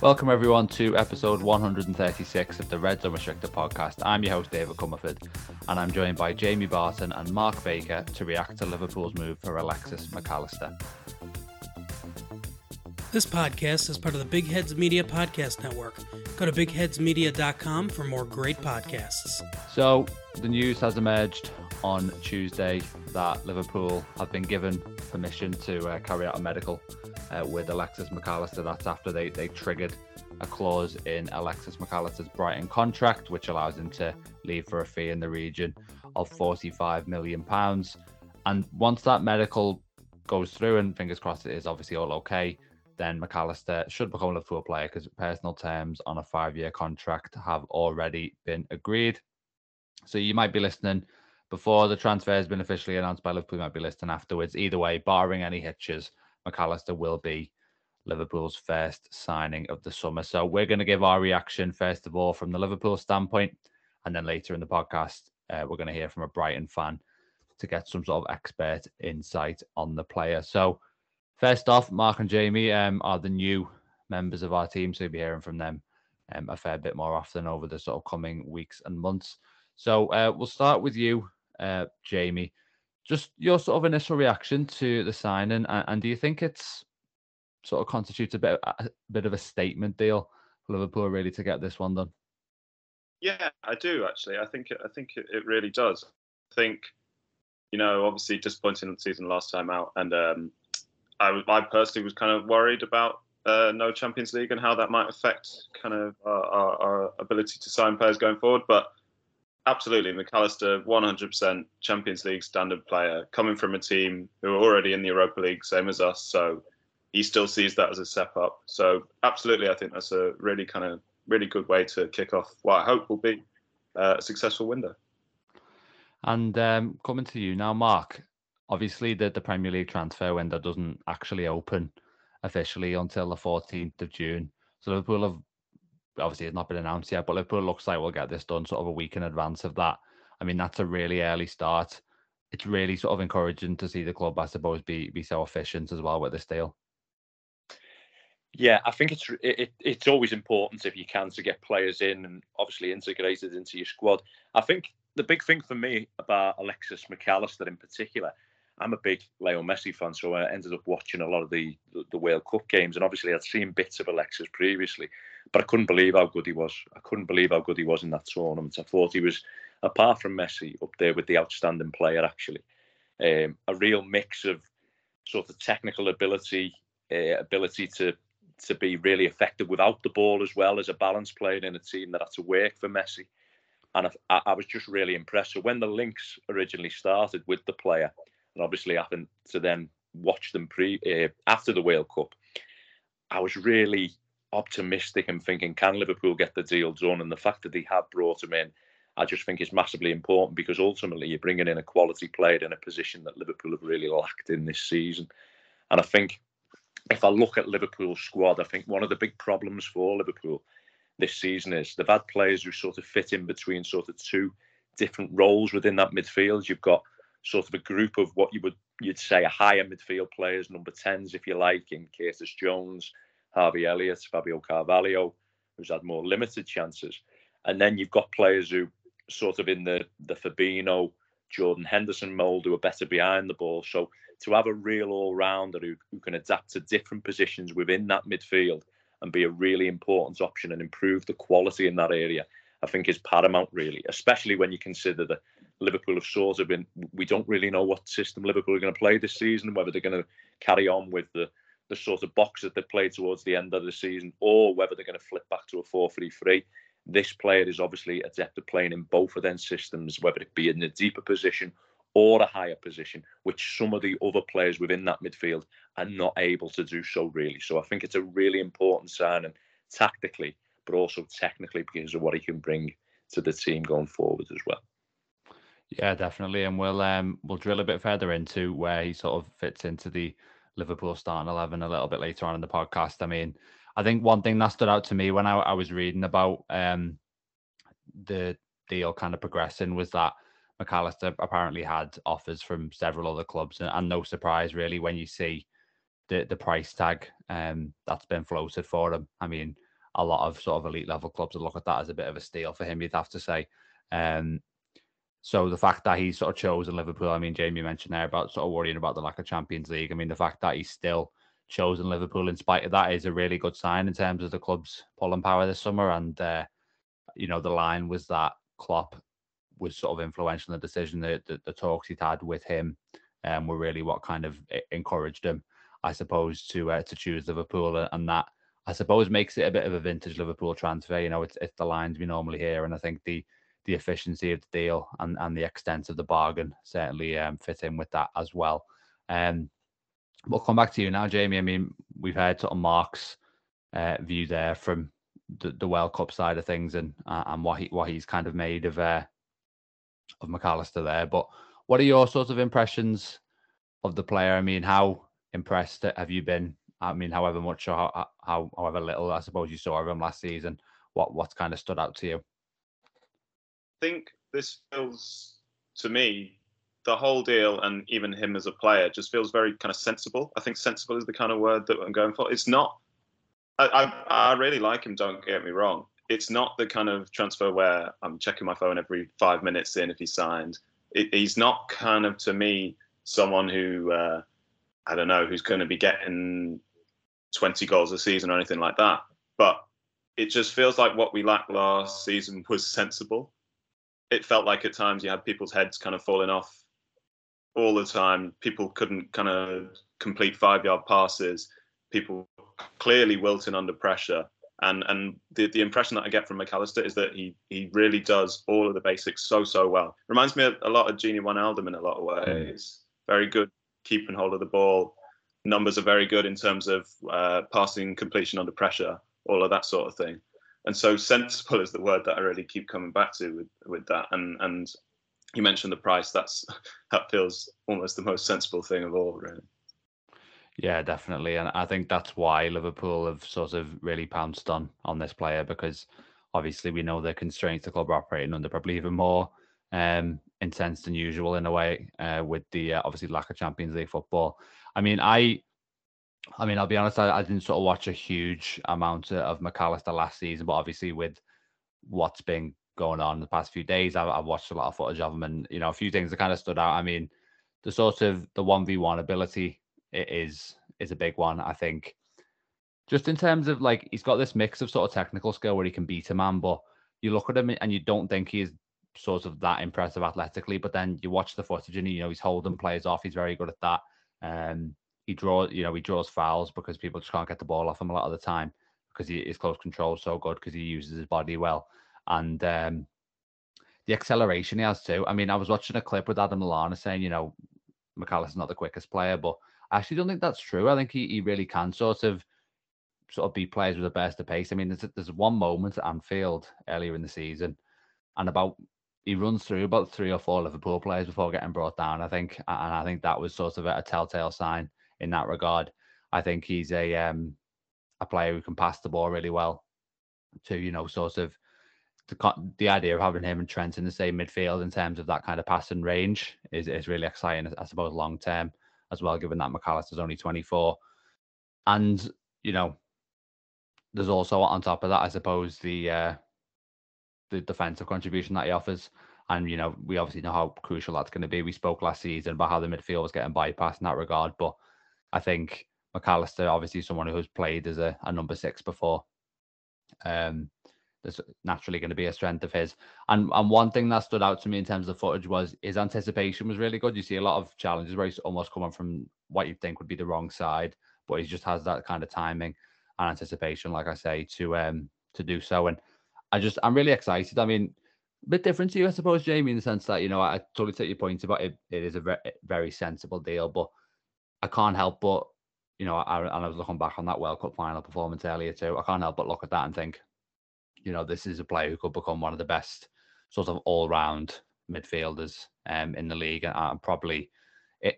Welcome, everyone, to episode 136 of the Reds Unrestricted podcast. I'm your host, David Comerford, and I'm joined by Jamie Barton and Mark Baker to react to Liverpool's move for Alexis Mac Allister. This podcast is part of the Big Heads Media Podcast Network. Go to bigheadsmedia.com for more great podcasts. So, the news has emerged on Tuesday that Liverpool have been given permission to uh, carry out a medical uh, with Alexis Mac Allister. That's after they, they triggered a clause in Alexis Mac Allister's Brighton contract, which allows him to leave for a fee in the region of £45 million. And once that medical goes through, and fingers crossed it is obviously all okay, then Mac Allister should become a Liverpool player because personal terms on a five year contract have already been agreed. So you might be listening before the transfer has been officially announced by Liverpool, you might be listening afterwards. Either way, barring any hitches, Mac Allister will be Liverpool's first signing of the summer. So we're going to give our reaction first of all from the Liverpool standpoint, and then later in the podcast, uh, we're going to hear from a Brighton fan to get some sort of expert insight on the player. So first off, Mark and Jamie um, are the new members of our team, so you'll be hearing from them um, a fair bit more often over the sort of coming weeks and months. So uh, we'll start with you, uh, Jamie. Just your sort of initial reaction to the signing, and, and do you think it's sort of constitutes a bit a bit of a statement deal for Liverpool really to get this one done? Yeah, I do actually. I think I think it, really does. I think you know, obviously disappointing the season last time out, and um, I, I personally was kind of worried about uh, no Champions League and how that might affect kind of our, our, our, ability to sign players going forward. But absolutely, Mac Allister, 100% Champions League standard player, coming from a team who are already in the Europa League, same as us. So he still sees that as a step up. So absolutely, I think that's a really kind of really good way to kick off what I hope will be uh, a successful window. And um, coming to you now, Mark. Obviously, the, the Premier League transfer window doesn't actually open officially until the 14th of June. So Liverpool have obviously it's not been announced yet, but Liverpool looks like we'll get this done sort of a week in advance of that. I mean, that's a really early start. It's really sort of encouraging to see the club, I suppose, be be so efficient as well with this deal. Yeah, I think it's it, it's always important if you can to get players in and obviously integrated into your squad. I think the big thing for me about Alexis Mac Allister in particular, I'm a big Leo Messi fan, so I ended up watching a lot of the the World Cup games, and obviously I'd seen bits of Alexis previously, but I couldn't believe how good he was. I couldn't believe how good he was in that tournament. I thought he was, apart from Messi, up there with the outstanding player. Actually, um, a real mix of sort of technical ability, uh, ability to to be really effective without the ball as well as a balanced player in a team that had to work for Messi. And I, I was just really impressed. So when the links originally started with the player, and obviously happened to then watch them pre uh, after the World Cup, I was really optimistic and thinking, can Liverpool get the deal done? And the fact that they have brought him in, I just think is massively important because ultimately you're bringing in a quality player in a position that Liverpool have really lacked in this season. And I think if I look at Liverpool's squad, I think one of the big problems for Liverpool this season is they've had players who sort of fit in between sort of two different roles within that midfield. You've got sort of a group of what you would you'd say a higher midfield players, number tens if you like, in Curtis Jones, Harvey Elliott, Fabio Carvalho, who's had more limited chances, and then you've got players who sort of in the the Fabinho, Jordan Henderson mould who are better behind the ball. So to have a real all rounder who, who can adapt to different positions within that midfield and be a really important option and improve the quality in that area, I think is paramount, really, especially when you consider that Liverpool have sort of been, we don't really know what system Liverpool are going to play this season, whether they're going to carry on with the, the sort of box that they played towards the end of the season or whether they're going to flip back to a 4 3 3. This player is obviously adept at playing in both of them systems, whether it be in a deeper position or a higher position, which some of the other players within that midfield are not able to do so really. So I think it's a really important signing tactically, but also technically because of what he can bring to the team going forward as well. Yeah, definitely, and we'll um we'll drill a bit further into where he sort of fits into the Liverpool starting eleven a little bit later on in the podcast. I mean, I think one thing that stood out to me when I, I was reading about um the deal kind of progressing was that Mac Allister apparently had offers from several other clubs, and, and no surprise really when you see the the price tag um, that's been floated for him. I mean, a lot of sort of elite level clubs would look at that as a bit of a steal for him. You'd have to say. Um, so the fact that he's sort of chosen Liverpool, I mean, Jamie mentioned there about sort of worrying about the lack of Champions League. I mean, the fact that he's still chosen Liverpool in spite of that is a really good sign in terms of the club's pulling power this summer. And uh, you know, the line was that Klopp was sort of influential in the decision. The, the, the talks he'd had with him um, were really what kind of encouraged him, I suppose, to uh, to choose Liverpool, and that I suppose makes it a bit of a vintage Liverpool transfer. You know, it's it's the lines we normally hear, and I think the the efficiency of the deal and, and the extent of the bargain certainly um, fit in with that as well. Um, we'll come back to you now, Jamie. I mean, we've heard sort of Mark's uh, view there from the, the World Cup side of things and uh, and what he what he's kind of made of uh, of Mac Allister there. But what are your sort of impressions of the player? I mean, how impressed have you been? I mean, however much or how, how however little I suppose you saw of him last season. What what's kind of stood out to you? Think this feels to me the whole deal and even him as a player just feels very kind of sensible. I think sensible is the kind of word that I'm going for. It's not. I, I, I really like him. Don't get me wrong. It's not the kind of transfer where I'm checking my phone every five minutes in if he signed. It, he's not kind of to me someone who uh, I don't know who's going to be getting 20 goals a season or anything like that. But it just feels like what we lacked last season was sensible it felt like at times you had people's heads kind of falling off all the time. People couldn't kind of complete five yard passes. People clearly wilting under pressure. And and the, the impression that I get from Mac Allister is that he he really does all of the basics so so well. Reminds me a lot of Gini Wijnaldum in a lot of ways. Very good keeping hold of the ball. Numbers are very good in terms of uh, passing completion under pressure, all of that sort of thing and so sensible is the word that I really keep coming back to with with that. And and you mentioned the price. That's that feels almost the most sensible thing of all, really. Yeah, definitely, and I think that's why Liverpool have sort of really pounced on on this player because obviously we know the constraints the club are operating under, probably even more um, intense than usual in a way uh, with the uh, obviously lack of Champions League football. I mean, I I mean, I'll be honest, I, I, didn't sort of watch a huge amount of Mac Allister last season, but obviously with what's been going on the past few days, I've, I've, watched a lot of footage of him, and you know, a few things that kind of stood out. I mean, the sort of the one v one ability is is a big one. I think, just in terms of like he's got this mix of sort of technical skill where he can beat a man, but you look at him and you don't think he's sort of that impressive athletically, but then you watch the footage and you know he's holding players off. He's very good at that. Um, he draws, you know, he draws fouls because people just can't get the ball off him a lot of the time because he, his close control is so good because he uses his body well. And um, the acceleration he has too. I mean, I was watching a clip with Adam Lallana saying, you know, Mac Allister's not the quickest player, but I actually don't think that's true. I think he, he really can sort of sort of beat players with a burst of pace. I mean, there's there's one moment at Anfield earlier in the season, and about he runs through about three or four Liverpool players before getting brought down. I think, and I think that was sort of a, a telltale sign in that regard. I think he's a um, a player who can pass the ball really well. To you know, sort of the the idea of having him and Trent in the same midfield in terms of that kind of passing range is is really exciting. I suppose long term as well, given that Mac Allister's only twenty four, and you know, there's also on top of that, I suppose the uh, the defensive contribution that he offers. And you know, we obviously know how crucial that's going to be. We spoke last season about how the midfield was getting bypassed in that regard, but I think Mac Allister, obviously someone who's played as a, a number six before, um, there's naturally going to be a strength of his. And and one thing that stood out to me in terms of footage was his anticipation was really good. You see a lot of challenges where he's almost coming from what you'd think would be the wrong side, but he just has that kind of timing and anticipation, like I say, to um to do so. And I just I'm really excited. I mean, a bit different to you, I suppose, Jamie, in the sense that you know I totally take your point about it. It is a very, very sensible deal, but I can't help but, you know, I, and I was looking back on that World Cup final performance earlier too. I can't help but look at that and think, you know, this is a player who could become one of the best sort of all round midfielders um, in the league and, probably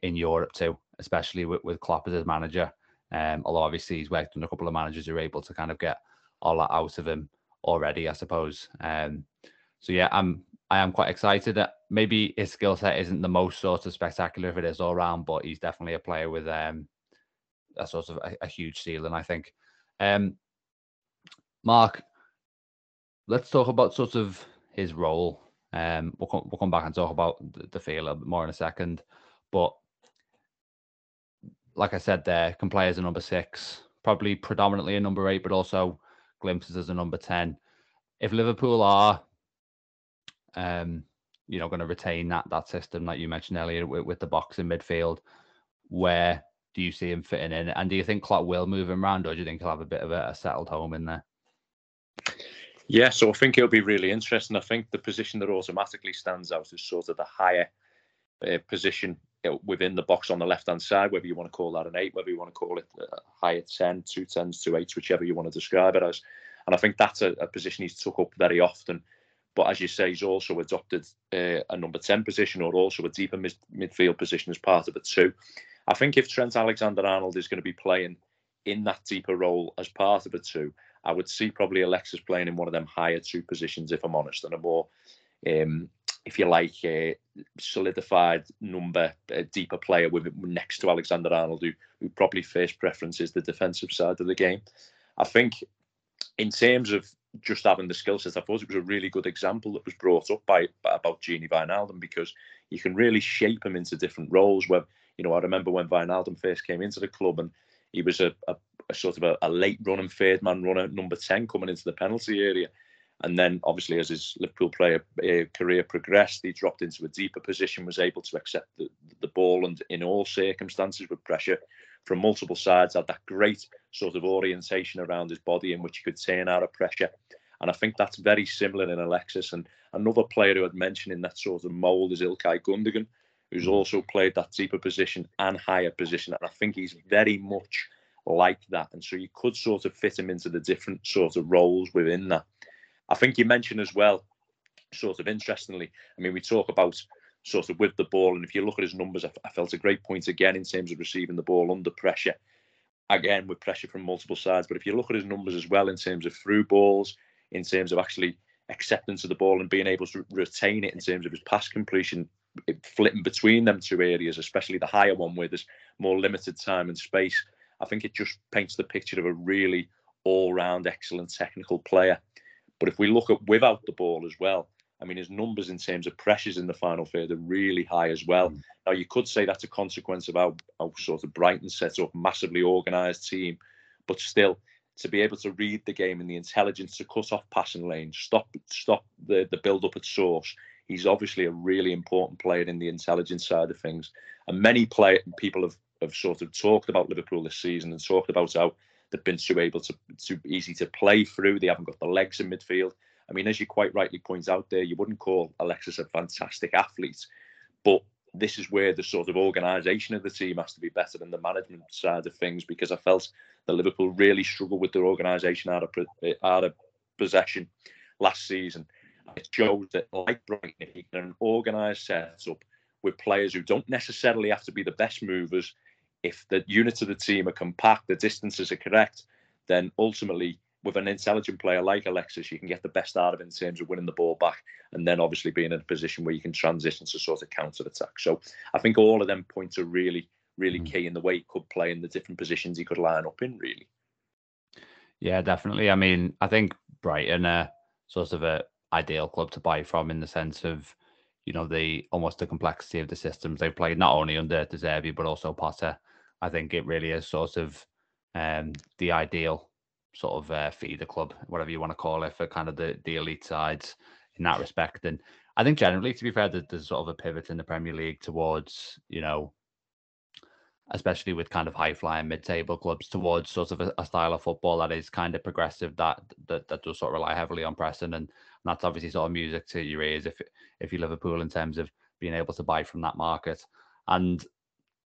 in Europe too, especially with, with Klopp as his manager. Um, although obviously he's worked on a couple of managers who are able to kind of get all that out of him already, I suppose. Um, so yeah, I'm I am quite excited that maybe his skill set isn't the most sort of spectacular if it is all round, but he's definitely a player with um, a sort of a, a huge ceiling, I think. Um, Mark, let's talk about sort of his role. Um, we'll come, we'll come back and talk about the, the feel a bit more in a second, but like I said, there can play as a number six, probably predominantly a number eight, but also glimpses as a number ten. If Liverpool are, um, you know, going to retain that that system that you mentioned earlier with, with the box in midfield, where do you see him fitting in? And do you think Klopp will move him around, or do you think he'll have a bit of a, a settled home in there? Yeah, so I think it'll be really interesting. I think the position that automatically stands out is sort of the higher uh, position within the box on the left hand side, whether you want to call that an eight, whether you want to call it a higher 10, two tens, two eights, whichever you want to describe it as. And I think that's a, a position he's took up very often. But as you say, he's also adopted uh, a number 10 position or also a deeper mid- midfield position as part of it too. I think if Trent Alexander Arnold is going to be playing in that deeper role as part of it too, I would see probably Alexis playing in one of them higher two positions, if I'm honest, and a more, um, if you like, uh, solidified number, a deeper player with next to Alexander Arnold, who, who probably first preference is the defensive side of the game. I think in terms of just having the skill set, I thought it was a really good example that was brought up by, by about Gini Wijnaldum because you can really shape him into different roles. Where you know, I remember when Wijnaldum first came into the club and he was a, a a sort of a, a late running third man runner, number 10 coming into the penalty area. And then, obviously, as his Liverpool player uh, career progressed, he dropped into a deeper position, was able to accept the, the ball and, in all circumstances, with pressure from multiple sides, had that great sort of orientation around his body in which he could turn out of pressure. And I think that's very similar in Alexis. And another player who I'd mention in that sort of mould is Ilkay Gundogan, who's mm. also played that deeper position and higher position. And I think he's very much like that. And so you could sort of fit him into the different sort of roles within that. I think you mentioned as well, sort of interestingly, I mean, we talk about sort of with the ball, and if you look at his numbers, I, I felt a great point again in terms of receiving the ball under pressure. Again, with pressure from multiple sides. But if you look at his numbers as well in terms of through balls, in terms of actually acceptance of the ball and being able to retain it in terms of his pass completion, flipping between them two areas, especially the higher one where there's more limited time and space. I think it just paints the picture of a really all-round excellent technical player. But if we look at without the ball as well, I mean, his numbers in terms of pressures in the final third are really high as well. Mm. Now, you could say that's a consequence of how, how sort of Brighton set up, massively organised team, but still to be able to read the game and the intelligence to cut off passing lanes, stop stop the, the build up at source. He's obviously a really important player in the intelligence side of things. And many play, people have have sort of talked about Liverpool this season and talked about how they've been too able to too easy to play through. They haven't got the legs in midfield. I mean, as you quite rightly point out there, you wouldn't call Alexis a fantastic athlete, but this is where the sort of organisation of the team has to be better than the management side of things because I felt that Liverpool really struggled with their organisation out of out of possession last season. It shows that, like Brighton, you can organise setup with players who don't necessarily have to be the best movers, if the units of the team are compact, the distances are correct, then ultimately with an intelligent player like Alexis, you can get the best out of in terms of winning the ball back and then obviously being in a position where you can transition to sort of counter attack. So I think all of them points are really, really mm. key in the way he could play in the different positions he could line up in, really. Yeah, definitely. I mean, I think Brighton are sort of a ideal club to buy from in the sense of you know the almost the complexity of the systems they've played not only under De Zerbi but also Potter. I think it really is sort of um, the ideal sort of uh, feeder club, whatever you want to call it, for kind of the the elite sides in that respect. And I think generally, to be fair, there's sort of a pivot in the Premier League towards you know especially with kind of high flying mid table clubs towards sort of a, a, style of football that is kind of progressive that that, that does sort of rely heavily on pressing and, and that's obviously sort of music to your ears if if you Liverpool in terms of being able to buy from that market. And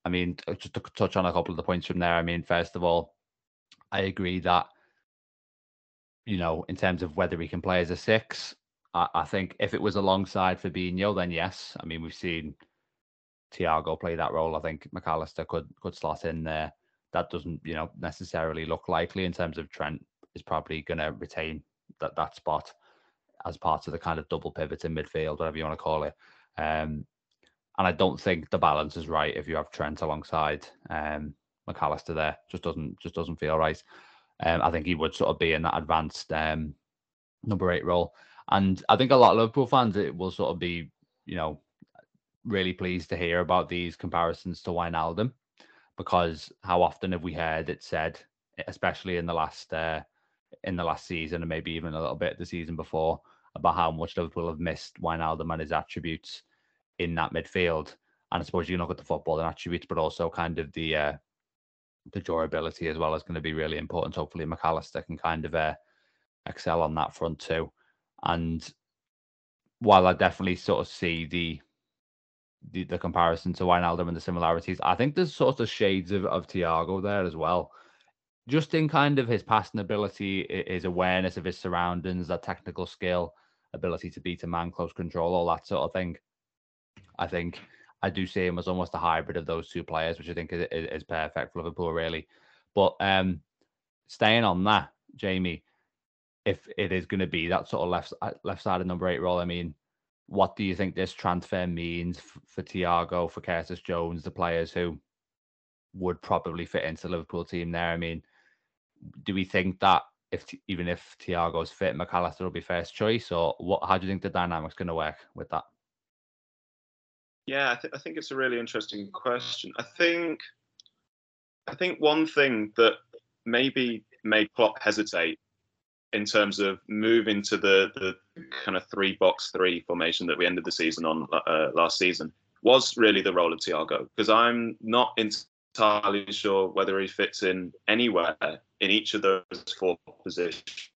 I mean, just to touch on a couple of the points from there. I mean, first of all, I agree that you know, in terms of whether he can play as a six, I, I think if it was alongside Fabinho, then yes. I mean, we've seen Thiago play that role. I think Mac Allister could could slot in there. That doesn't, you know, necessarily look likely in terms of Trent is probably going to retain that that spot as part of the kind of double pivot in midfield, whatever you want to call it. Um, and I don't think the balance is right if you have Trent alongside um, Mac Allister there. Just doesn't just doesn't feel right. Um, I think he would sort of be in that advanced um, number eight role. And I think a lot of Liverpool fans it will sort of be, you know, really pleased to hear about these comparisons to Wijnaldum, because how often have we heard it said, especially in the last uh, in the last season and maybe even a little bit the season before, about how much Liverpool have missed Wijnaldum and his attributes in that midfield. And I suppose you look at the football and attributes, but also kind of the uh, the durability as well is going to be really important. Hopefully, Mac Allister can kind of uh, excel on that front too. And while I definitely sort of see the the, the comparison to Wijnaldum and the similarities, I think there's sort of shades of, of Thiago there as well. Just in kind of his passing ability, his awareness of his surroundings, that technical skill, ability to beat a man, close control, all that sort of thing. I think I do see him as almost a hybrid of those two players, which I think is, is perfect for Liverpool, really. But um, staying on that, Jamie, if it is going to be that sort of left left side of number eight role, I mean, what do you think this transfer means for, for Thiago, for Curtis Jones, the players who would probably fit into the Liverpool team there? I mean, do we think that if even if Thiago's fit, Mac Allister will be first choice, or what? How do you think the dynamics going to work with that? Yeah, I, th- I think it's a really interesting question. I think, I think one thing that maybe made Klopp hesitate in terms of moving to the the kind of three box three formation that we ended the season on uh, last season was really the role of Thiago because I'm not entirely sure whether he fits in anywhere in each of those four positions.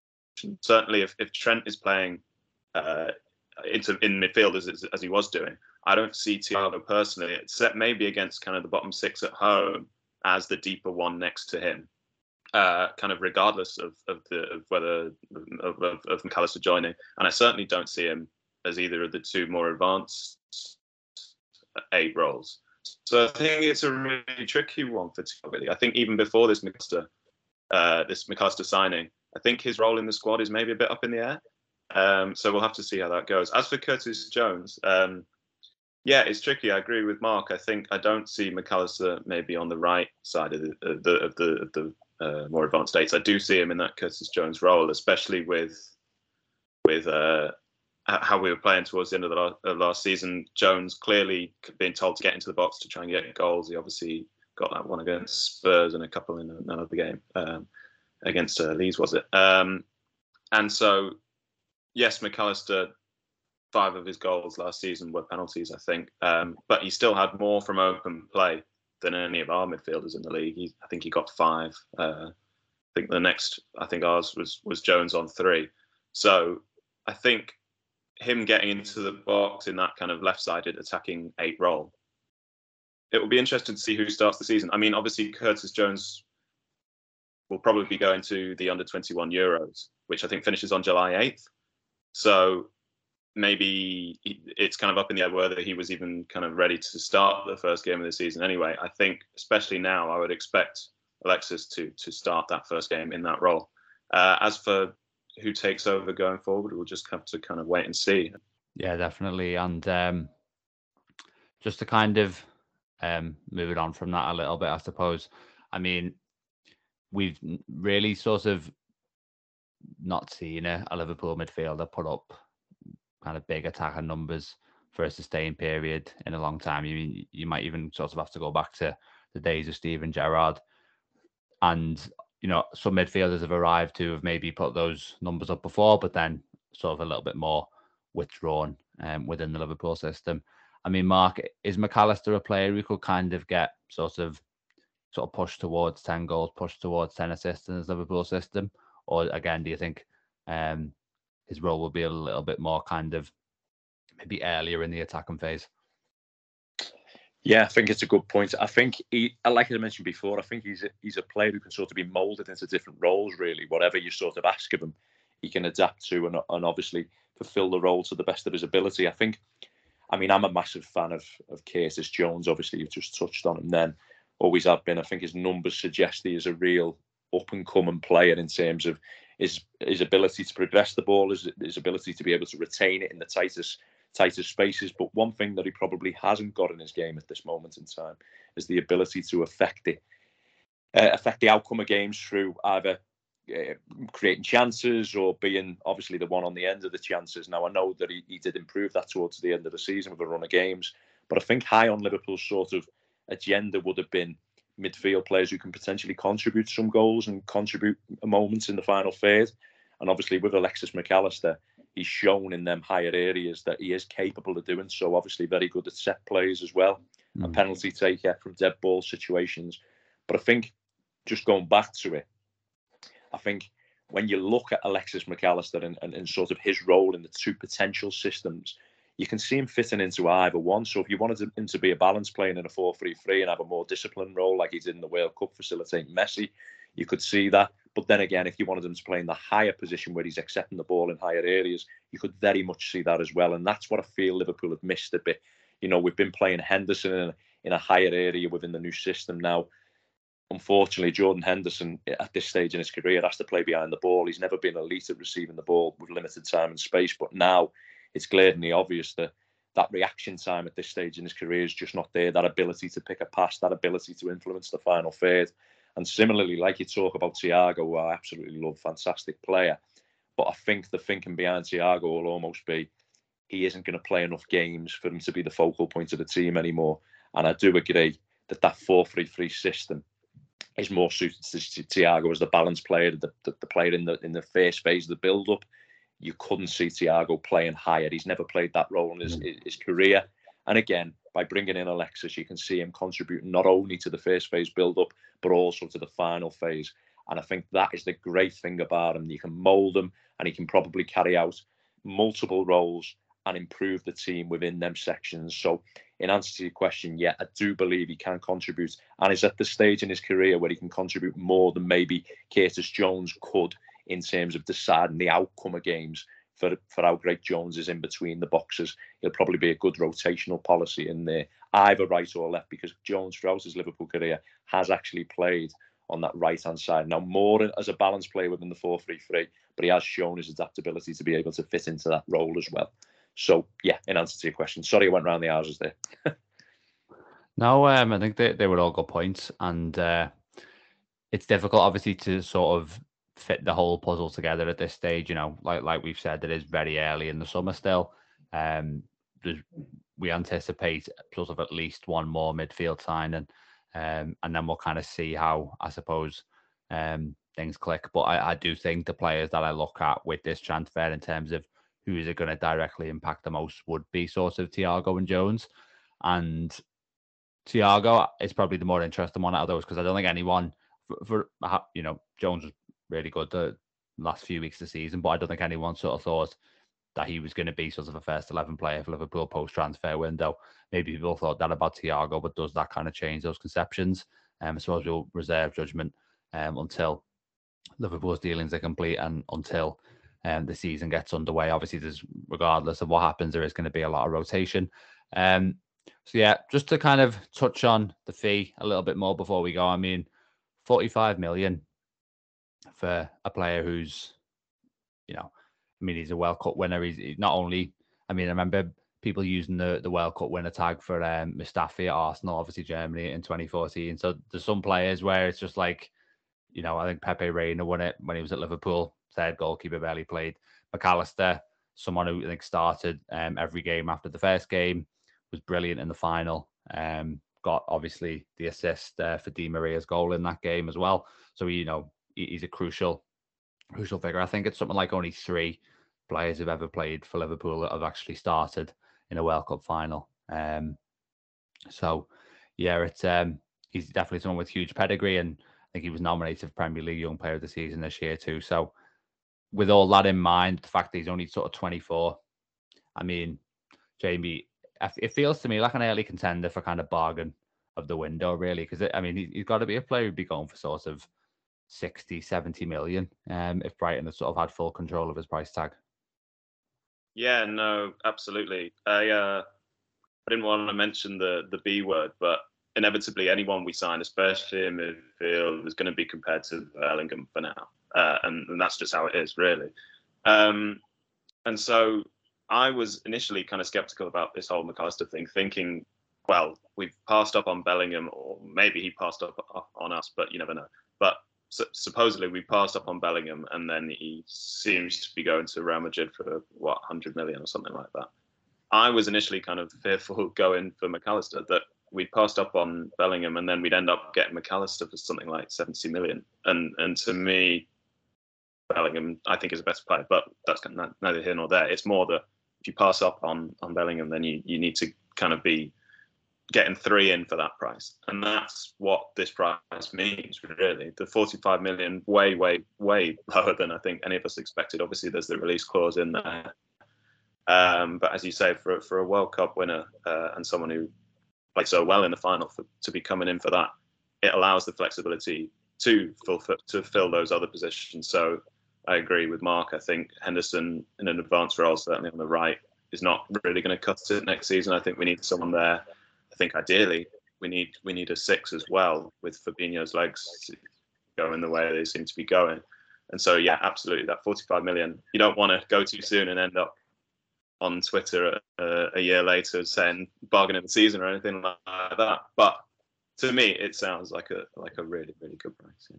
Certainly, if, if Trent is playing uh, into in midfield as, as he was doing, I don't see Thiago personally, except maybe against kind of the bottom six at home, as the deeper one next to him. Uh, kind of regardless of, of the of whether of, of, of Mac Allister joining, and I certainly don't see him as either of the two more advanced eight roles. So I think it's a really tricky one for Thiago. I think even before this Mac Allister, uh, this Mac Allister signing, I think his role in the squad is maybe a bit up in the air. Um, so we'll have to see how that goes. As for Curtis Jones, um, yeah, it's tricky. I agree with Mark. I think I don't see Mac Allister maybe on the right side of the of the of the, of the uh, more advanced states. I do see him in that Curtis Jones role, especially with with uh, how we were playing towards the end of the last, uh, last, season. Jones clearly being told to get into the box to try and get goals. He obviously got that one against Spurs and a couple in another game um, against uh, Leeds, was it? Um, and so, yes, Mac Allister five of his goals last season were penalties, I think. Um, but he still had more from open play than any of our midfielders in the league. He, I think he got five. Uh, I think the next, I think ours was was Jones on three. So I think him getting into the box in that kind of left-sided attacking eight role, it will be interesting to see who starts the season. I mean, obviously Curtis Jones will probably be going to the under 21 Euros, which I think finishes on July 8th. So maybe it's kind of up in the air whether he was even kind of ready to start the first game of the season anyway. I think, especially now, I would expect Alexis to to start that first game in that role. Uh, as for who takes over going forward, we'll just have to kind of wait and see. Yeah, definitely. And um, just to kind of um, move it on from that a little bit, I suppose. I mean, we've really sort of not seen a, a Liverpool midfielder put up kind of big attacker numbers for a sustained period in a long time. You mean you might even sort of have to go back to the days of Steven Gerrard, and you know some midfielders have arrived who have maybe put those numbers up before, but then sort of a little bit more withdrawn um, within the Liverpool system. I mean, Mark, is Mac Allister a player who could kind of get sort of sort of push towards ten goals, push towards ten assists in his Liverpool system, or again, do you think um, his role will be a little bit more kind of maybe earlier in the attacking phase. Yeah, I think it's a good point. I think he, uh, like I mentioned before, I think he's a, he's a player who can sort of be moulded into different roles. Really, whatever you sort of ask of him, he can adapt to and, and obviously fulfil the role to the best of his ability. I think. I mean, I'm a massive fan of of Curtis Jones. Obviously, you've just touched on him. Then, always have been. I think his numbers suggest he is a real up and coming player in terms of his his ability to progress the ball, his, his ability to be able to retain it in the tightest tightest spaces. But one thing that he probably hasn't got in his game at this moment in time is the ability to affect it, uh, affect the outcome of games through either uh, creating chances or being obviously the one on the end of the chances. Now I know that he, he did improve that towards the end of the season with a run of games, but I think high on Liverpool's sort of agenda would have been midfield players who can potentially contribute some goals and contribute moments in the final third. And obviously with Alexis Mac Allister, he's shown in them higher areas that he is capable of doing so. Obviously very good at set plays as well, mm. a penalty taker from dead ball situations. But I think just going back to it, I think when you look at Alexis Mac Allister and, and, and, sort of his role in the two potential systems, you can see him fitting into either one. So if you wanted him to be a balance playing in a 4 3 3 and have a more disciplined role like he's in the World Cup facilitating Messi, you could see that. But then again, if you wanted him to play in the higher position where he's accepting the ball in higher areas, you could very much see that as well. And that's what I feel Liverpool have missed a bit. You know, we've been playing Henderson in a, in a higher area within the new system now unfortunately, Jordan Henderson eh, at this stage in his career has to play behind the ball. He's never been elite at receiving the ball with limited time and space, but now it's glaringly obvious that that reaction time at this stage in his career is just not there. That ability to pick a pass, that ability to influence the final third. And similarly, like you talk about Thiago, who I absolutely love, fantastic player. But I think the thinking behind Thiago will almost be he isn't going to play enough games for him to be the focal point of the team anymore. And I do agree that that 4 3 3 system is more suited to Thiago as the balance player, the, the, the, player in the in the first phase of the build up. You couldn't see Thiago playing higher. He's never played that role in his, mm. his career. And again, by bringing in Alexis, you can see him contributing not only to the first phase build up, but also to the final phase. And I think that is the great thing about him. You can mold him and he can probably carry out multiple roles and improve the team within them sections. So in answer to your question, yeah, I do believe he can contribute, and is at the stage in his career where he can contribute more than maybe Curtis Jones could in terms of deciding the outcome of games. For, for how great Jones is in between the boxes, he'll probably be a good rotational policy in there, either right or left, because Jones throughout his Liverpool career has actually played on that right hand side. Now, more as a balance player within the 4 3 3, but he has shown his adaptability to be able to fit into that role as well. So yeah, in answer to your question, sorry I went round the houses there. no, um, I think they, they were all good points, and uh, it's difficult, obviously, to sort of fit the whole puzzle together at this stage. You know, like like we've said, it is very early in the summer still. Um, we anticipate sort of at least one more midfield signing, um, and then we'll kind of see how I suppose um, things click. But I, I do think the players that I look at with this transfer in terms of who is it going to directly impact the most would be sort of Thiago and Jones. And Thiago is probably the more interesting one out of those because I don't think anyone, for, for, you know, Jones was really good the last few weeks of the season, but I don't think anyone sort of thought that he was going to be sort of a first 11 player for Liverpool post transfer window. Maybe people thought that about Thiago, but does that kind of change those conceptions? Um, I suppose we'll reserve judgment um, until Liverpool's dealings are complete and until um, the season gets underway. Obviously, there's regardless of what happens, there is going to be a lot of rotation. Um, so yeah, just to kind of touch on the fee a little bit more before we go. I mean, 45 million for a player who's, you know, I mean, he's a World Cup winner. He's, not only, I mean, I remember people using the, the World Cup winner tag for um, Mustafi at Arsenal, obviously Germany in 2014. So there's some players where it's just like, you know, I think Pepe Reina won it when he was at Liverpool third goalkeeper barely played. Mac Allister, someone who I think started um, every game after the first game, was brilliant in the final. Um, got obviously the assist uh, for Di Maria's goal in that game as well. So you know he's a crucial, crucial figure. I think it's something like only three players who've ever played for Liverpool that have actually started in a World Cup final. Um, so yeah, it's um, he's definitely someone with huge pedigree, and I think he was nominated for Premier League Young Player of the Season this year too. So with all that in mind, the fact that he's only sort of 24, I mean, Jamie, it feels to me like an early contender for kind of bargain of the window, really, because I mean, he's got to be a player who'd be going for sort of 60, 70 million um, if Brighton had sort of had full control of his price tag. Yeah, no, absolutely. I uh, I didn't want to mention the the B word, but inevitably anyone we sign, especially in midfield, is going to be compared to Bellingham for now uh, and, and, that's just how it is, really. Um, and so I was initially kind of skeptical about this whole Mac Allister thing, thinking, well, we've passed up on Bellingham, or maybe he passed up on us, but you never know. But supposedly we passed up on Bellingham, and then he seems to be going to Real Madrid for what 100 million or something like that. I was initially kind of fearful going for Mac Allister that we'd passed up on Bellingham, and then we'd end up getting Mac Allister for something like 70 million. And and to me, Bellingham I think is a better player, but that's neither here nor there. It's more that if you pass up on on Bellingham, then you you need to kind of be getting three in for that price. And that's what this price means, really. The 45 million, way, way, way lower than I think any of us expected. Obviously, there's the release clause in there. Um, but as you say, for, for a World Cup winner uh, and someone who played so well in the final for, to be coming in for that, it allows the flexibility to fill, to fill those other positions. So I agree with Mark. I think Henderson in an advanced role, certainly on the right, is not really going to cut it next season. I think we need someone there I think ideally we need we need a six as well with Fabinho's legs going the way they seem to be going. And so yeah, absolutely that 45 million. You don't want to go too soon and end up on Twitter a, a year later saying bargain of the season or anything like that. But to me, it sounds like a like a really really good price. Yeah,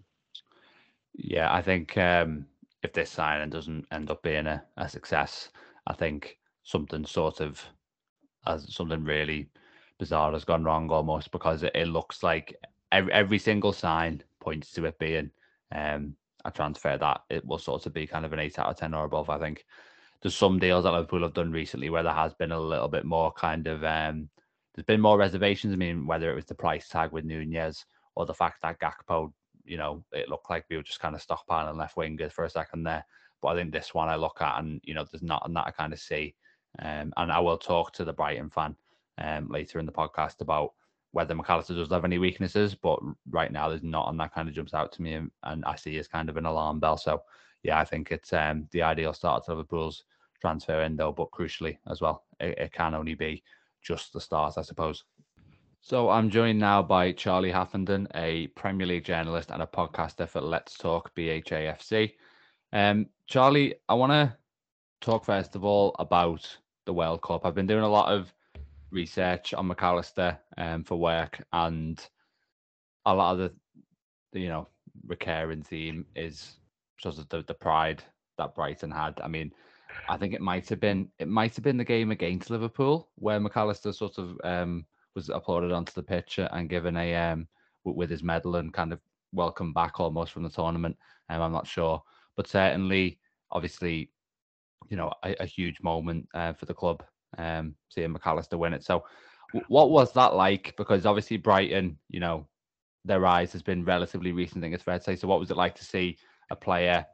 yeah I think um, if this signing doesn't end up being a, a success, I think something sort of as something really bizarre has gone wrong almost because it, it looks like every, every single sign points to it being um, a transfer that it will sort of be kind of an eight out of ten or above. I think there's some deals that Liverpool have done recently where there has been a little bit more kind of um, there's been more reservations. I mean, whether it was the price tag with Nunez or the fact that Gakpo, you know, it looked like we were just kind of stockpiling left wingers for a second there. But I think this one I look at and you know, there's not and that I kind of see. Um, and I will talk to the Brighton fan um, later in the podcast about whether Mac Allister does have any weaknesses, but right now there's not, and that kind of jumps out to me, and, and I see as kind of an alarm bell. So, yeah, I think it's um, the ideal start to Liverpool's transfer window, but crucially as well, it, it can only be just the start, I suppose. So I'm joined now by Charlie Haffenden, a Premier League journalist and a podcaster for Let's Talk BHAFC. Um, Charlie, I want to talk first of all about the World Cup. I've been doing a lot of research on Mac Allister um, for work, and a lot of the, you know recurring theme is sort of the, the pride that Brighton had. I mean, I think it might have been it might have been the game against Liverpool where Mac Allister sort of um, was applauded onto the pitch and given a um, with his medal and kind of welcome back almost from the tournament. Um, I'm not sure, but certainly, obviously, you know, a, a huge moment uh, for the club um, seeing Mac Allister win it. So, what was that like? Because obviously Brighton, you know, their rise has been relatively recent. I think it's fair to say. So, what was it like to see a player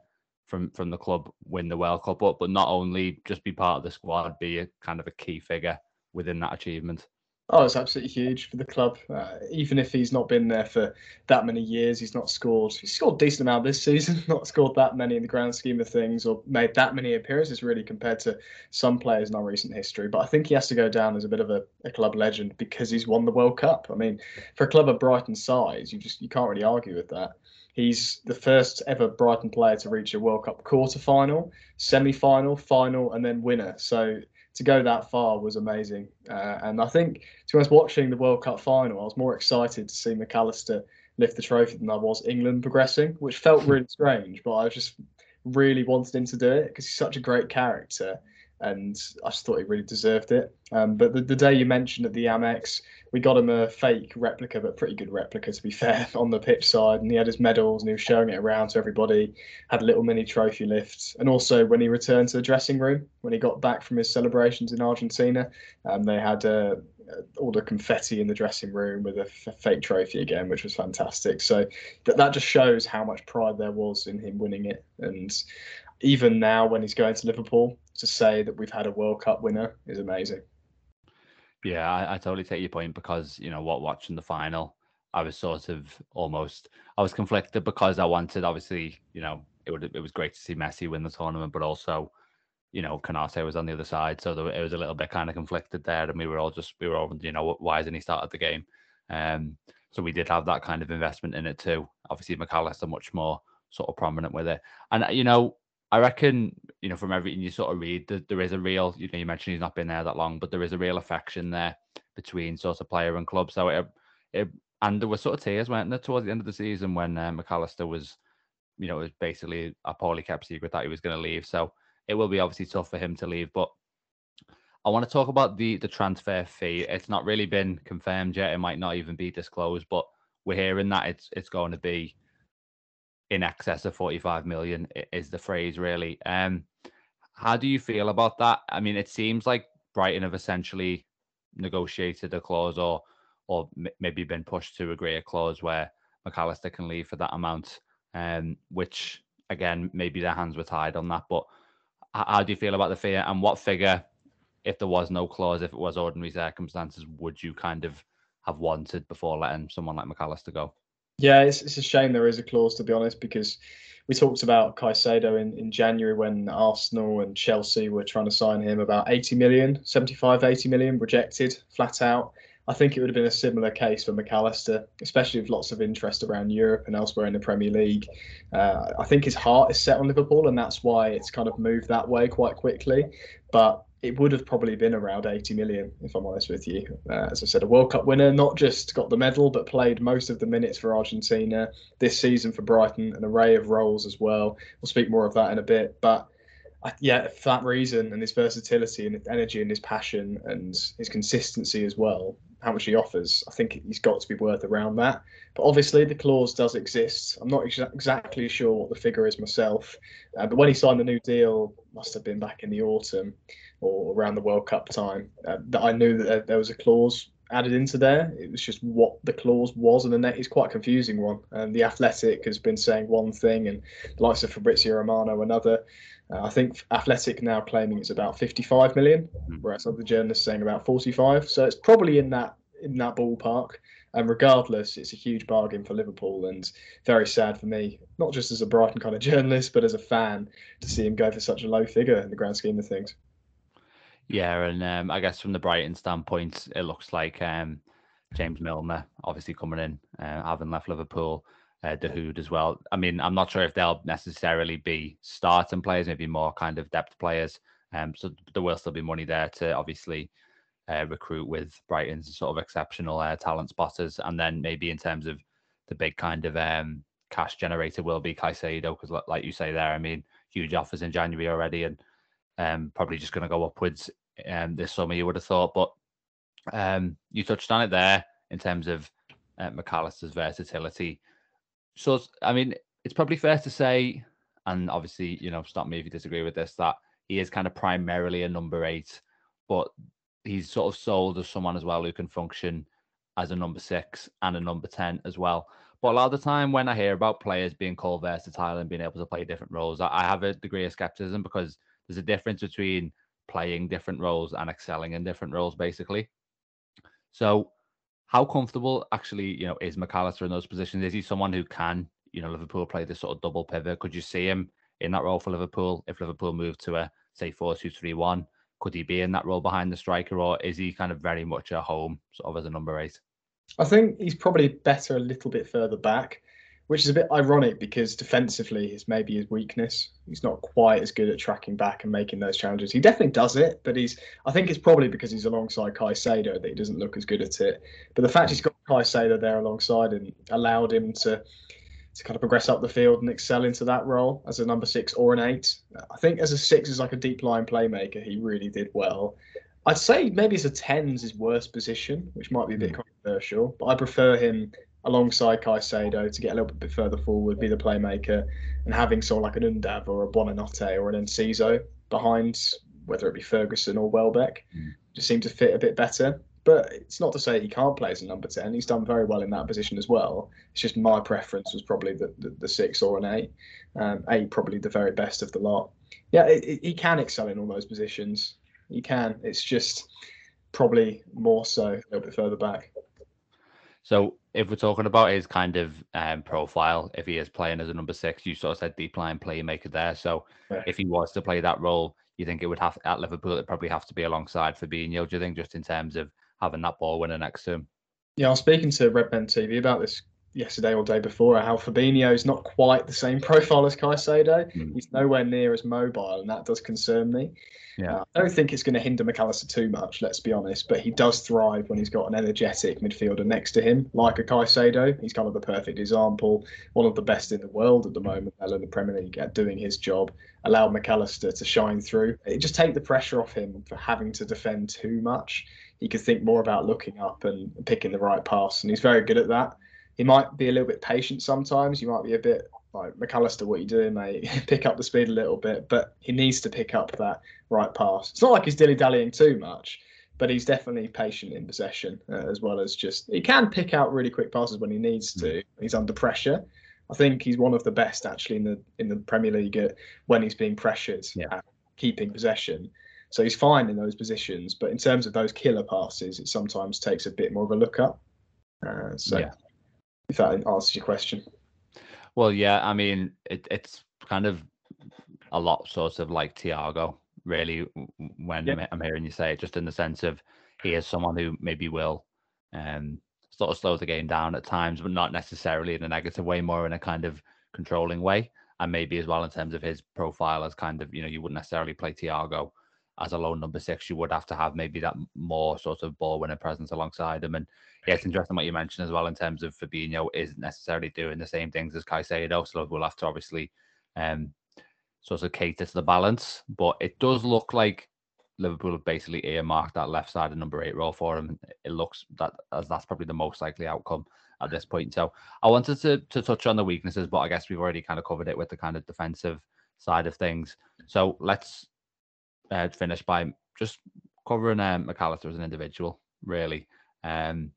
from from the club win the World Cup, but but not only just be part of the squad, be a kind of a key figure within that achievement? Oh, it's absolutely huge for the club. Uh, even if he's not been there for that many years, he's not scored. He's scored a decent amount this season, not scored that many in the grand scheme of things, or made that many appearances really compared to some players in our recent history. But I think he has to go down as a bit of a, a club legend because he's won the World Cup. I mean, for a club of Brighton's size, you just you can't really argue with that. He's the first ever Brighton player to reach a World Cup quarter final, semi final, final, and then winner. So to go that far was amazing. Uh, and I think, to us watching the World Cup final, I was more excited to see Mac Allister lift the trophy than I was England progressing, which felt really strange. But I just really wanted him to do it because he's such a great character and I just thought he really deserved it. Um, but the, the day you mentioned at the Amex, we got him a fake replica, but pretty good replica to be fair, on the pitch side, and he had his medals and he was showing it around to everybody. Had a little mini trophy lift, and also when he returned to the dressing room, when he got back from his celebrations in Argentina, um, they had uh, all the confetti in the dressing room with a f- fake trophy again, which was fantastic. So that just shows how much pride there was in him winning it, and even now when he's going to Liverpool, to say that we've had a World Cup winner is amazing. Yeah, I, I totally take your point because you know what, watching the final, I was sort of almost I was conflicted because I wanted obviously you know it would it was great to see Messi win the tournament, but also you know Konate was on the other side, so there, it was a little bit kind of conflicted there, and we were all just we were all you know why hasn't he started the game? Um, so we did have that kind of investment in it too. Obviously, Mac Allister much more sort of prominent with it, and you know I reckon, you know, from everything you sort of read, that there is a real, you know, you mentioned he's not been there that long, but there is a real affection there between sort of player and club. So it, it And there were sort of tears, weren't there, towards the end of the season when uh, Mac Allister was, you know, was basically a poorly kept secret that he was going to leave. So it will be obviously tough for him to leave. But I want to talk about the the transfer fee. It's not really been confirmed yet. It might not even be disclosed, but we're hearing that it's it's going to be in excess of 45 million is the phrase really. Um, how do you feel about that? I mean, it seems like Brighton have essentially negotiated a clause or or maybe been pushed to agree a clause where Mac Allister can leave for that amount, um, which again maybe their hands were tied on that. But how do you feel about the fee and what figure, if there was no clause, if it was ordinary circumstances, would you kind of have wanted before letting someone like Mac Allister go? Yeah, it's, it's a shame there is a clause to be honest, because we talked about Caicedo in, in January when Arsenal and Chelsea were trying to sign him about 80 million, 75, 80 million, rejected flat out. I think it would have been a similar case for Mac Allister, especially with lots of interest around Europe and elsewhere in the Premier League. Uh, I think his heart is set on Liverpool, and that's why it's kind of moved that way quite quickly. But it would have probably been around 80 million, if I'm honest with you. Uh, as I said, a World Cup winner, not just got the medal, but played most of the minutes for Argentina this season for Brighton, an array of roles as well. We'll speak more of that in a bit. But yeah, for that reason and his versatility and his energy and his passion and his consistency as well, how much he offers, I think he's got to be worth around that. But obviously, the clause does exist. I'm not ex- exactly sure what the figure is myself, uh, but when he signed the new deal, must have been back in the autumn or around the World Cup time, uh, that I knew that there was a clause added into there. It was just what the clause was, and the net is quite a confusing one. And the Athletic has been saying one thing, and the likes of Fabrizio Romano another. Uh, I think Athletic now claiming it's about 55 million, hmm. whereas other journalists saying about 45. So it's probably in that in that ballpark. And regardless, it's a huge bargain for Liverpool and very sad for me, not just as a Brighton kind of journalist, but as a fan to see him go for such a low figure in the grand scheme of things. Yeah, and um, I guess from the Brighton standpoint, it looks like um, James Milner obviously coming in, uh, having left Liverpool, uh, Dahoud as well. I mean, I'm not sure if they'll necessarily be starting players, maybe more kind of depth players. Um, so there will still be money there to obviously uh, recruit with Brighton's sort of exceptional uh, talent spotters, and then maybe in terms of the big kind of um, cash generator will be Caicedo, because like you say there, I mean, huge offers in January already, and um, probably just going to go upwards um, this summer, you would have thought. But um, you touched on it there in terms of uh, Mac Allister's versatility. So, I mean, it's probably fair to say, and obviously, you know, stop me if you disagree with this, that he is kind of primarily a number eight, but he's sort of sold as someone as well who can function as a number six and a number 10 as well. But a lot of the time when I hear about players being called versatile and being able to play different roles, I have a degree of skepticism because there's a difference between playing different roles and excelling in different roles, basically. So, how comfortable actually, you know, is Mac Allister in those positions? Is he someone who can, you know, Liverpool play this sort of double pivot? Could you see him in that role for Liverpool if Liverpool moved to a say four two three one? Could he be in that role behind the striker, or is he kind of very much at home, sort of as a number eight? I think he's probably better a little bit further back which is a bit ironic because defensively is maybe his weakness. He's not quite as good at tracking back and making those challenges. He definitely does it, but he's. I think it's probably because he's alongside Kai Caicedo that he doesn't look as good at it. But the fact he's got Kai Caicedo there alongside him allowed him to to kind of progress up the field and excel into that role as a number six or an eight. I think as a six, as like a deep line playmaker, he really did well. I'd say maybe as a tens his worst position, which might be a bit hmm. controversial, but I prefer him alongside Caicedo to get a little bit further forward, be the playmaker, and having someone like an Undav or a Buonanotte or an Enciso behind, whether it be Ferguson or Welbeck, mm. just seemed to fit a bit better. But it's not to say he can't play as a number 10. He's done very well in that position as well. It's just my preference was probably the, the, the six or an eight. Um, eight, probably the very best of the lot. Yeah, it, it, he can excel in all those positions. He can. It's just probably more so a little bit further back. So if we're talking about his kind of um, profile, if he is playing as a number six, you sort of said deep line playmaker there. So yeah. if he was to play that role, you think it would have at Liverpool, it'd probably have to be alongside Fabinho. Do you think just in terms of having that ball winner next to him? Yeah, I was speaking to Red Redmen TV about this yesterday or day before how Fabinho is not quite the same profile as Caicedo. Mm. He's nowhere near as mobile, and that does concern me. Yeah. Uh, I don't think it's going to hinder Mac Allister too much, let's be honest, but he does thrive when he's got an energetic midfielder next to him, like a Caicedo. He's kind of the perfect example, one of the best in the world at the moment, in the Premier League, at doing his job. Allow Mac Allister to shine through. It just take the pressure off him for having to defend too much. He could think more about looking up and picking the right pass, and he's very good at that. He might be a little bit patient sometimes. You might be a bit like Mac Allister, what you doing, mate? pick up the speed a little bit, but he needs to pick up that right pass. It's not like he's dilly dallying too much, but he's definitely patient in possession uh, as well as just he can pick out really quick passes when he needs to. He's under pressure. I think he's one of the best actually in the in the Premier League at when he's being pressured Yeah. keeping possession. So he's fine in those positions, but in terms of those killer passes, it sometimes takes a bit more of a look up. Uh, so, Yeah. If that answers your question. Well, yeah, I mean, it, it's kind of a lot sort of like Thiago, really, when Yeah. I'm- I'm hearing you say it, just in the sense of he is someone who maybe will um, sort of slow the game down at times, but not necessarily in a negative way, more in a kind of controlling way. And maybe as well in terms of his profile as kind of, you know, you wouldn't necessarily play Tiago as a lone number six. You would have to have maybe that more sort of ball winner presence alongside him. And yeah, it's interesting what you mentioned as well in terms of Fabinho isn't necessarily doing the same things as Caicedo, so we'll have to obviously um, sort of cater to the balance. But it does look like Liverpool have basically earmarked that left side of number eight role for him. It looks that as that's probably the most likely outcome at this point. So I wanted to to touch on the weaknesses, but I guess we've already kind of covered it with the kind of defensive side of things. So let's uh, finish by just covering um, Mac Allister as an individual, really. Um,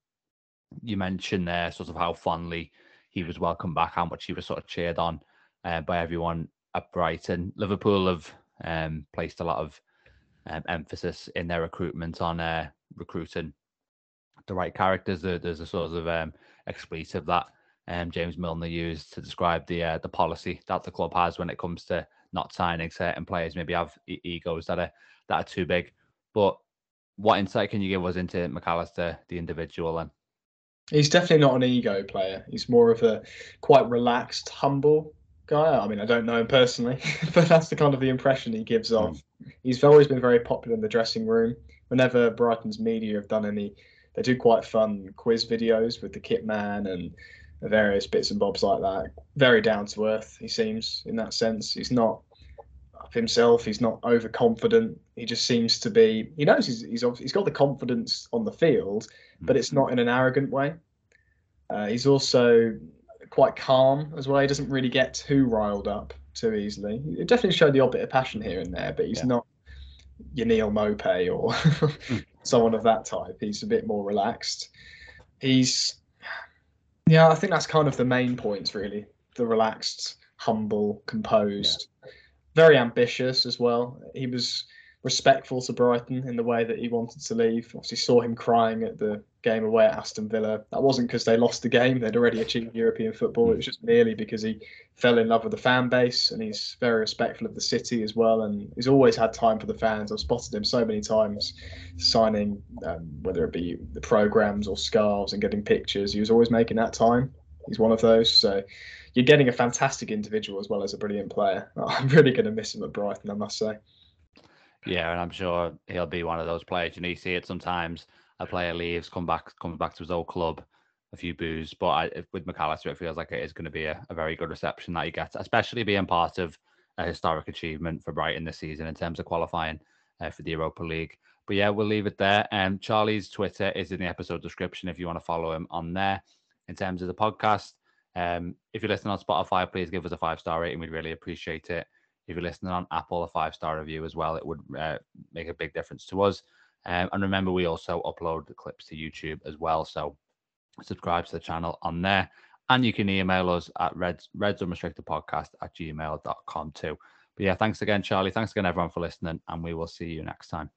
you mentioned there sort of how fondly he was welcomed back, how much he was sort of cheered on uh, by everyone at Brighton. Liverpool have um, placed a lot of um, emphasis in their recruitment on uh, recruiting the right characters. There- There's a sort of um, expletive that um, James Milner used to describe the uh, the policy that the club has when it comes to not signing certain players. Maybe have e- egos that are that are too big. But what insight can you give us into Mac Allister, the individual, and He's definitely not an ego player. He's more of a quite relaxed, humble guy. I mean, I don't know him personally, but that's the kind of the impression he gives hmm. off. He's always been very popular in the dressing room. Whenever Brighton's media have done any, they do quite fun quiz videos with the kit man and various bits and bobs like that. Very down to earth, he seems in that sense. He's not himself. He's not overconfident. He just seems to be. He knows he's he's, he's got the confidence on the field, but it's not in an arrogant way. Uh, he's also quite calm as well. He doesn't really get too riled up too easily. He definitely showed the odd bit of passion here and there, but he's Yeah. not your Neal Maupay or someone of that type. He's a bit more relaxed. He's, yeah, I think that's kind of the main points really. The relaxed, humble, composed, very ambitious as well. He was respectful to Brighton in the way that he wanted to leave. Obviously, saw him crying at the game away at Aston Villa. That wasn't because they lost the game; they'd already achieved European football. It was just merely because he fell in love with the fan base, and he's very respectful of the city as well. And he's always had time for the fans. I've spotted him so many times signing, um, whether it be the programs or scarves and getting pictures. He was always making that time. He's one of those. So you're getting a fantastic individual as well as a brilliant player. I'm really going to miss him at Brighton, I must say. Yeah, and I'm sure he'll be one of those players. You know, you see it sometimes. A player leaves, come back, comes back to his old club, a few boos. But I, with Mac Allister, it feels like it is going to be a, a very good reception that he gets, especially being part of a historic achievement for Brighton this season in terms of qualifying uh, for the Europa League. But yeah, we'll leave it there. Um, Charlie's Twitter is in the episode description if you want to follow him on there. In terms of the podcast, um, if you're listening on Spotify, please give us a five star rating. We'd really appreciate it. If you're listening on Apple, a five star review as well. It would uh, make a big difference to us. Um, and remember, we also upload the clips to YouTube as well. So subscribe to the channel on there. And you can email us at reds, reds unrestricted podcast at gmail.com too. But yeah, thanks again, Charlie. Thanks again, everyone, for listening. And we will see you next time.